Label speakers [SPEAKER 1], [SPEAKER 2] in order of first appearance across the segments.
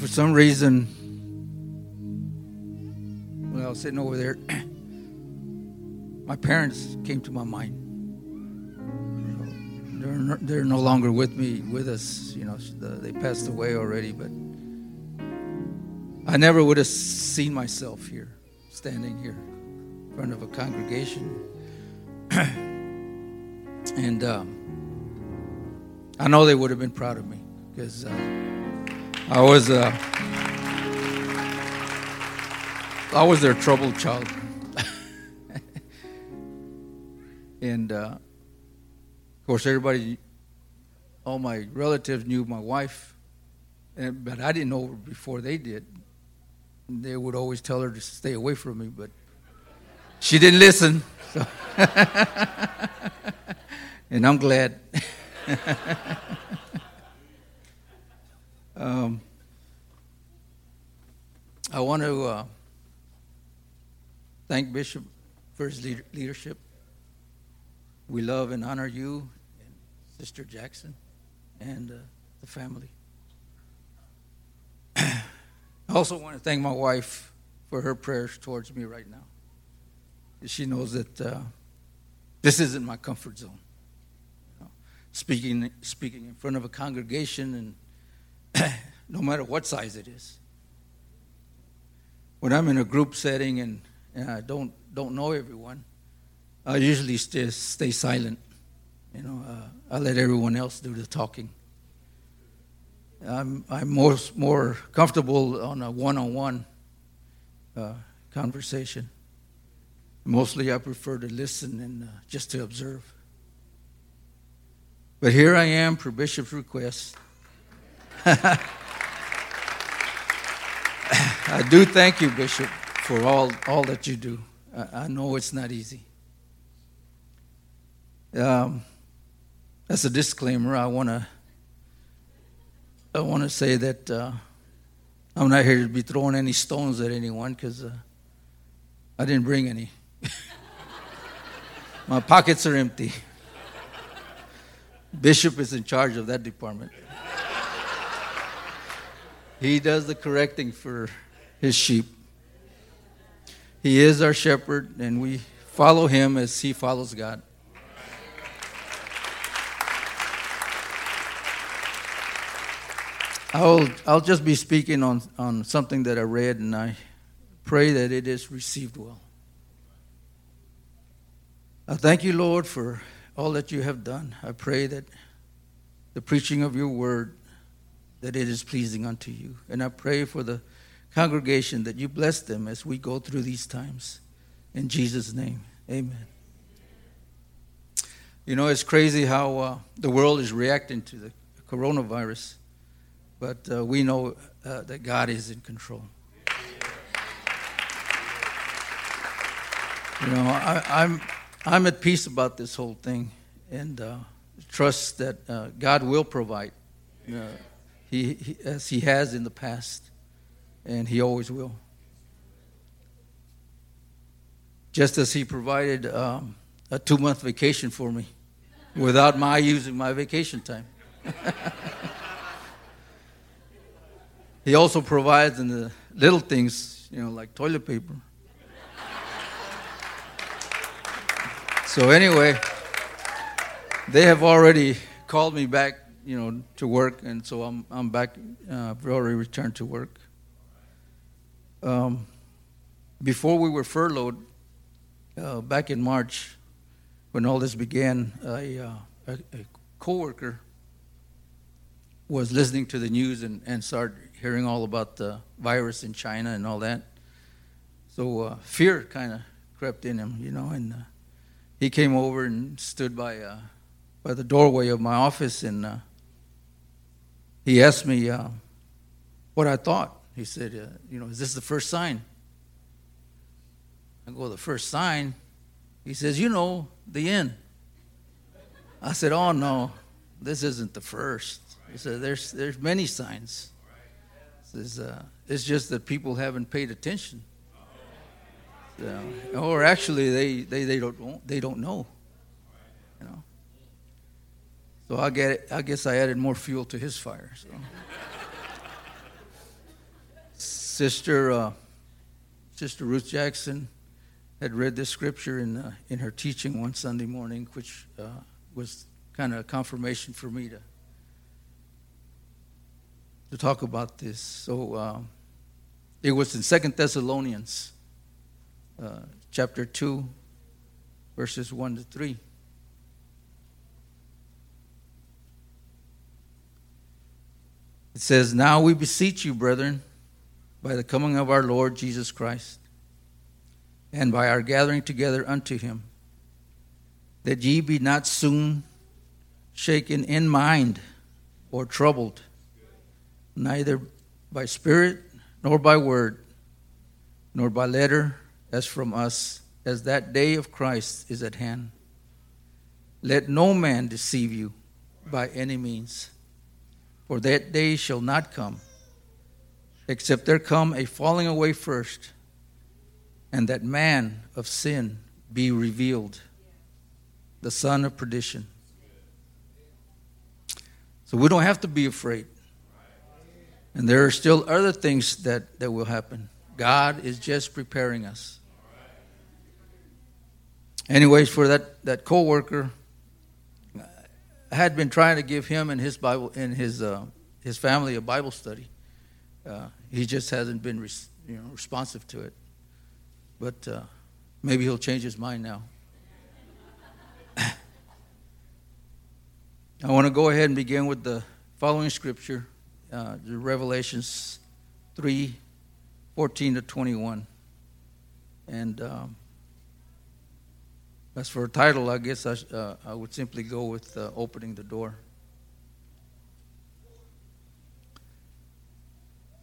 [SPEAKER 1] For some reason, when I was sitting over there, my parents came to my mind. They're, no, they're no longer with me, with us. You know, they passed away already, but I never would have seen myself here, standing here in front of a congregation. and um, I know they would have been proud of me because uh, I was uh, I was their troubled child, and uh, of course everybody, all my relatives knew my wife, and, but I didn't know her before they did. They would always tell her to stay away from me, but she didn't listen. So. and I'm glad. um, I want to uh, thank Bishop for his leadership. We love and honor you and Sister Jackson and uh, the family. I also want to thank my wife for her prayers towards me right now. She knows that uh, this isn't my comfort zone. You know, speaking, speaking in front of a congregation, and no matter what size it is. When I'm in a group setting and, and I don't, don't know everyone, I usually just stay silent. You know, uh, I let everyone else do the talking. I'm, I'm most, more comfortable on a one on one conversation. Mostly I prefer to listen and uh, just to observe. But here I am per Bishop's request. I do thank you, Bishop, for all, all that you do. I, I know it's not easy. Um, as a disclaimer, I want to I want to say that uh, I'm not here to be throwing any stones at anyone because uh, I didn't bring any. My pockets are empty. Bishop is in charge of that department. He does the correcting for his sheep. He is our shepherd, and we follow him as he follows God. I'll, I'll just be speaking on, on something that I read, and I pray that it is received well. I thank you, Lord, for all that you have done. I pray that the preaching of your word, that it is pleasing unto you. And I pray for the congregation that you bless them as we go through these times. In Jesus' name, amen. You know, it's crazy how uh, the world is reacting to the coronavirus, but uh, we know uh, that God is in control. You know, I, I'm I'm at peace about this whole thing and uh, trust that uh, God will provide. He, he, as He has in the past, and He always will. Just as He provided um, a two month vacation for me without my using my vacation time. he also provides in the little things, you know, like toilet paper. So anyway, they have already called me back, you know, to work, and so I'm I'm back. Uh, I've already returned to work. Um, before we were furloughed, uh, back in March, when all this began, a, uh, a, a coworker was listening to the news and, and started hearing all about the virus in China and all that. So uh, fear kind of crept in him, you know, and uh, he came over and stood by uh, by the doorway of my office, and uh, he asked me uh, what I thought. He said, uh, "You know, is this the first sign?" I go, "The first sign." He says, "You know, the end." I said, "Oh no, this isn't the first." He said, "There's there's many signs." Says, uh, it's just that people haven't paid attention. Yeah. Or actually, they, they, they, don't, they don't know. You know. So I, get I guess I added more fuel to his fire. So. Sister uh, Sister Ruth Jackson had read this scripture in uh, in her teaching one Sunday morning, which uh, was kind of a confirmation for me to to talk about this. So um, it was in Second Thessalonians, uh, chapter two, verses one to three. It says, Now we beseech you, brethren, by the coming of our Lord Jesus Christ, and by our gathering together unto him, that ye be not soon shaken in mind or troubled, neither by spirit nor by word, nor by letter as from us, as that day of Christ is at hand. Let no man deceive you by any means for that day shall not come, except there come a falling away first, and that man of sin be revealed, the son of perdition. So we don't have to be afraid. And there are still other things that, that will happen. God is just preparing us. Anyways, for that, that co worker, had been trying to give him and his Bible and his uh, his family a Bible study. Uh, he just hasn't been you know responsive to it, but uh, maybe he'll change his mind now. I want to go ahead and begin with the following scripture, uh, Revelations three, fourteen to twenty-one, and. Um, as for a title, I guess I, uh, I would simply go with uh, opening the door.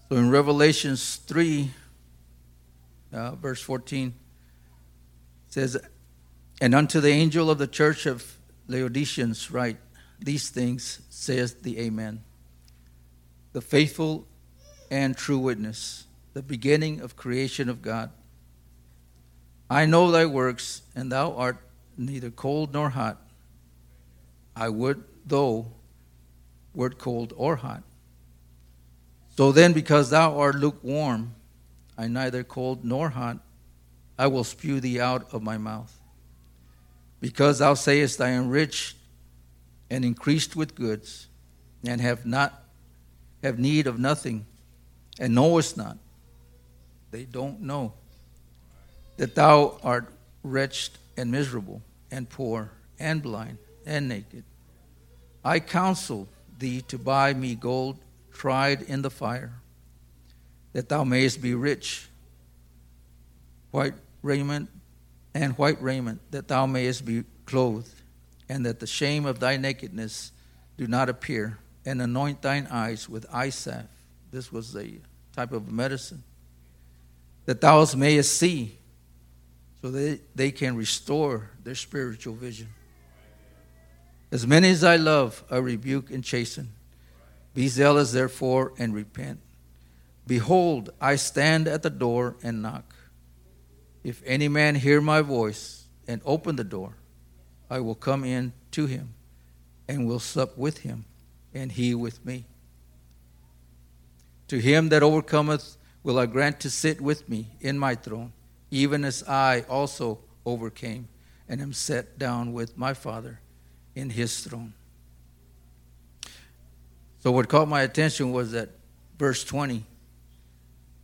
[SPEAKER 1] So in Revelations 3, uh, verse 14, says, And unto the angel of the church of Laodiceans write, These things saith the Amen, the faithful and true witness, the beginning of creation of God. I know thy works, and thou art neither cold nor hot. I would, though, wert cold or hot. So then, because thou art lukewarm, I neither cold nor hot, I will spew thee out of my mouth. Because thou sayest, I am rich and increased with goods, and have not have need of nothing, and knowest not. They don't know that thou art wretched and miserable and poor and blind and naked. I counsel thee to buy me gold tried in the fire, that thou mayest be rich, white raiment and white raiment, that thou mayest be clothed, and that the shame of thy nakedness do not appear, and anoint thine eyes with eye salve. This was a type of medicine. That thou mayest see so they, they can restore their spiritual vision. As many as I love, I rebuke and chasten. Be zealous, therefore, and repent. Behold, I stand at the door and knock. If any man hear my voice and open the door, I will come in to him and will sup with him, and he with me. To him that overcometh will I grant to sit with me in my throne even as I also overcame and am set down with my Father in his throne. So, what caught my attention was that verse 20.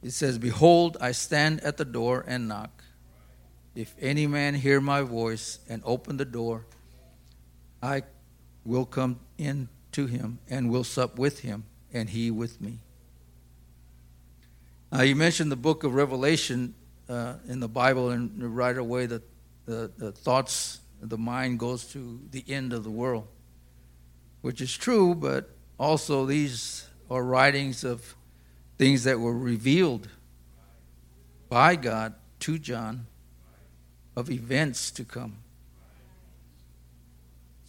[SPEAKER 1] It says, Behold, I stand at the door and knock. If any man hear my voice and open the door, I will come in to him and will sup with him, and he with me. Now, you mentioned the book of Revelation uh, in the Bible, and right away the, the, the thoughts, the mind goes to the end of the world, which is true, but also these are writings of things that were revealed by God to John of events to come.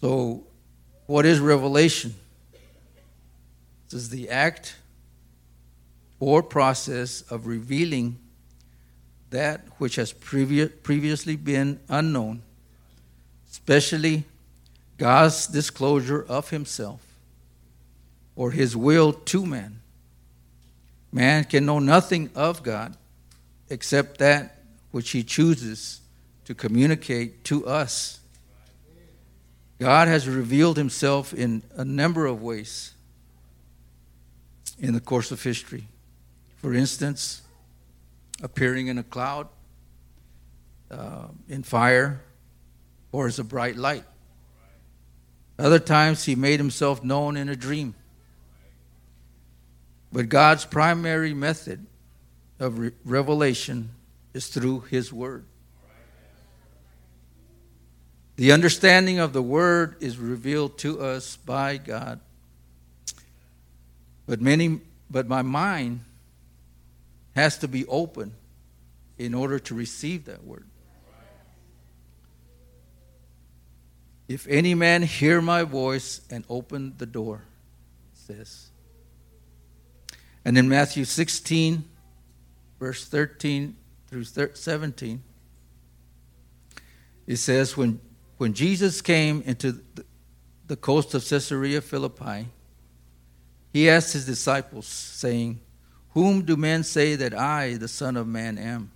[SPEAKER 1] So, what is revelation? This is the act or process of revealing that which has previ- previously been unknown, especially God's disclosure of himself or his will to man. Man can know nothing of God except that which he chooses to communicate to us. God has revealed himself in a number of ways in the course of history. For instance, appearing in a cloud, uh, in fire, or as a bright light. Other times, he made himself known in a dream. But God's primary method of re- revelation is through his word. The understanding of the word is revealed to us by God. But many but my mind has to be open in order to receive that word. If any man hear my voice and open the door, says. And in Matthew 16, verse 13 through 17, it says, When, when Jesus came into the coast of Caesarea Philippi, he asked his disciples, saying, Whom do men say that I, the Son of Man, am?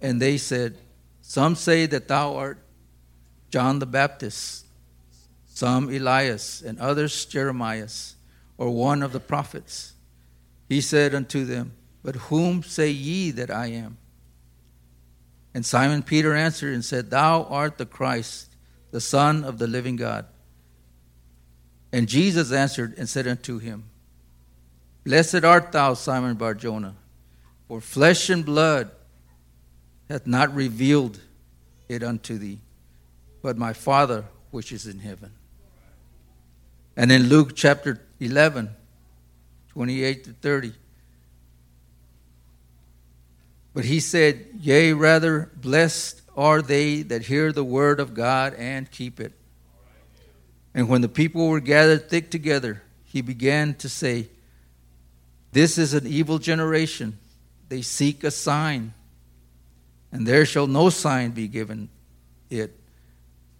[SPEAKER 1] And they said, Some say that thou art John the Baptist, some Elias, and others Jeremiah, or one of the prophets. He said unto them, But whom say ye that I am? And Simon Peter answered and said, Thou art the Christ, the Son of the living God. And Jesus answered and said unto him, Blessed art thou, Simon Barjona, for flesh and blood hath not revealed it unto thee, but my Father which is in heaven. And in Luke chapter 11, 28 to 30, but he said, Yea, rather, blessed are they that hear the word of God and keep it. And when the people were gathered thick together, he began to say, This is an evil generation. They seek a sign, and there shall no sign be given it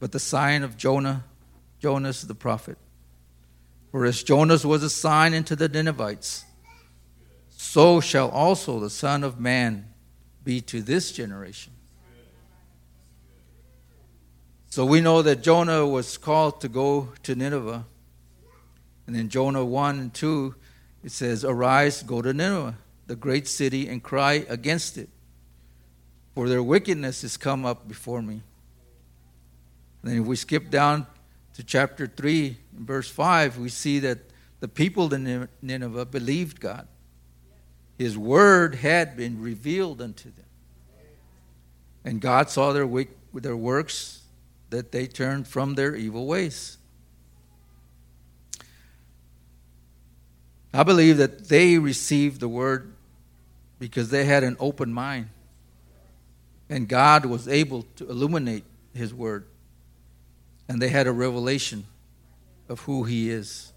[SPEAKER 1] but the sign of Jonah, Jonas the prophet. For as Jonas was a sign unto the Ninevites, so shall also the Son of Man be to this generation. So we know that Jonah was called to go to Nineveh. And in Jonah 1 and 2, it says, Arise, go to Nineveh, the great city, and cry against it, for their wickedness is come up before me. Then if we skip down to chapter 3, verse 5, we see that the people of Nineveh believed God. His word had been revealed unto them. And God saw their, their works, that they turned from their evil ways. I believe that they received the word because they had an open mind. And God was able to illuminate his word and they had a revelation of who he is.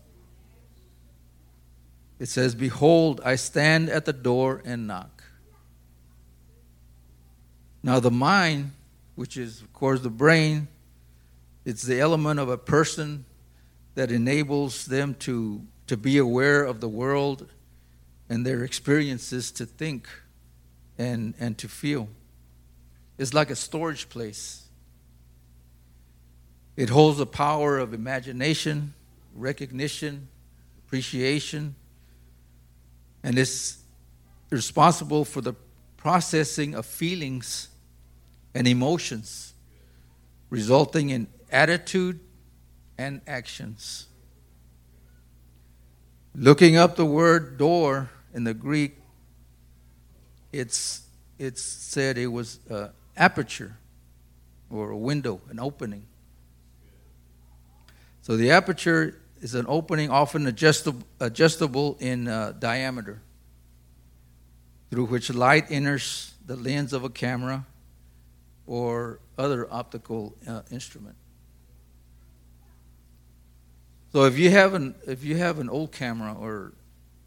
[SPEAKER 1] It says, Behold, I stand at the door and knock. Now, the mind, which is, of course, the brain, it's the element of a person that enables them to, to be aware of the world and their experiences to think and, and to feel. It's like a storage place it holds the power of imagination, recognition, appreciation, and is responsible for the processing of feelings and emotions, resulting in attitude and actions. Looking up the word door in the Greek, it's, it's said it was an aperture or a window, an opening. So the aperture is an opening often adjustable, adjustable in uh, diameter through which light enters the lens of a camera or other optical uh, instrument. So if you have an if you have an old camera or,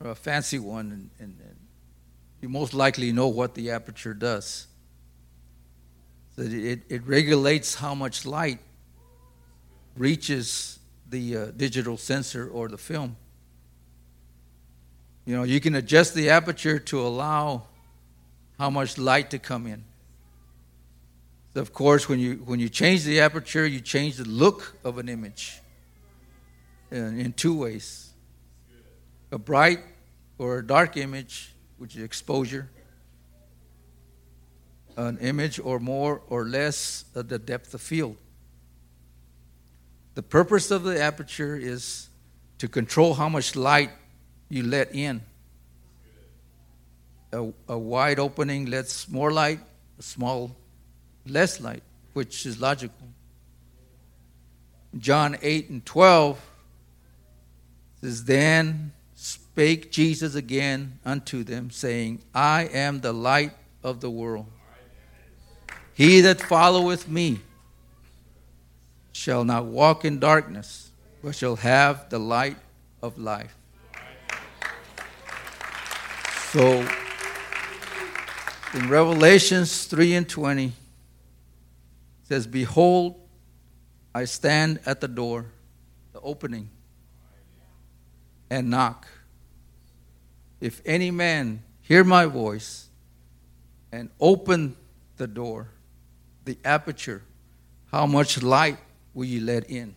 [SPEAKER 1] or a fancy one, and, and, and, you most likely know what the aperture does. So it, it regulates how much light reaches the uh, digital sensor or the film. You know, you can adjust the aperture to allow how much light to come in. So of course, when you when you change the aperture, you change the look of an image in, two ways: a bright or a dark image, which is exposure, an image or more or less of the depth of field. The purpose of the aperture is to control how much light you let in. A, a wide opening lets more light, a small, less light, which is logical. John 8 and 12 says, Then spake Jesus again unto them, saying, I am the light of the world. He that followeth me shall not walk in darkness, but shall have the light of life. So, in Revelations 3 and 20, it says, Behold, I stand at the door, the opening, and knock. If any man hear my voice and open the door, the aperture, how much light will you let in?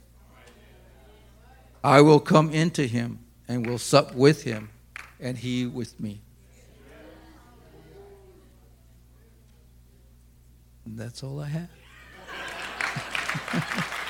[SPEAKER 1] I will come into him and will sup with him, and he with me. And that's all I have.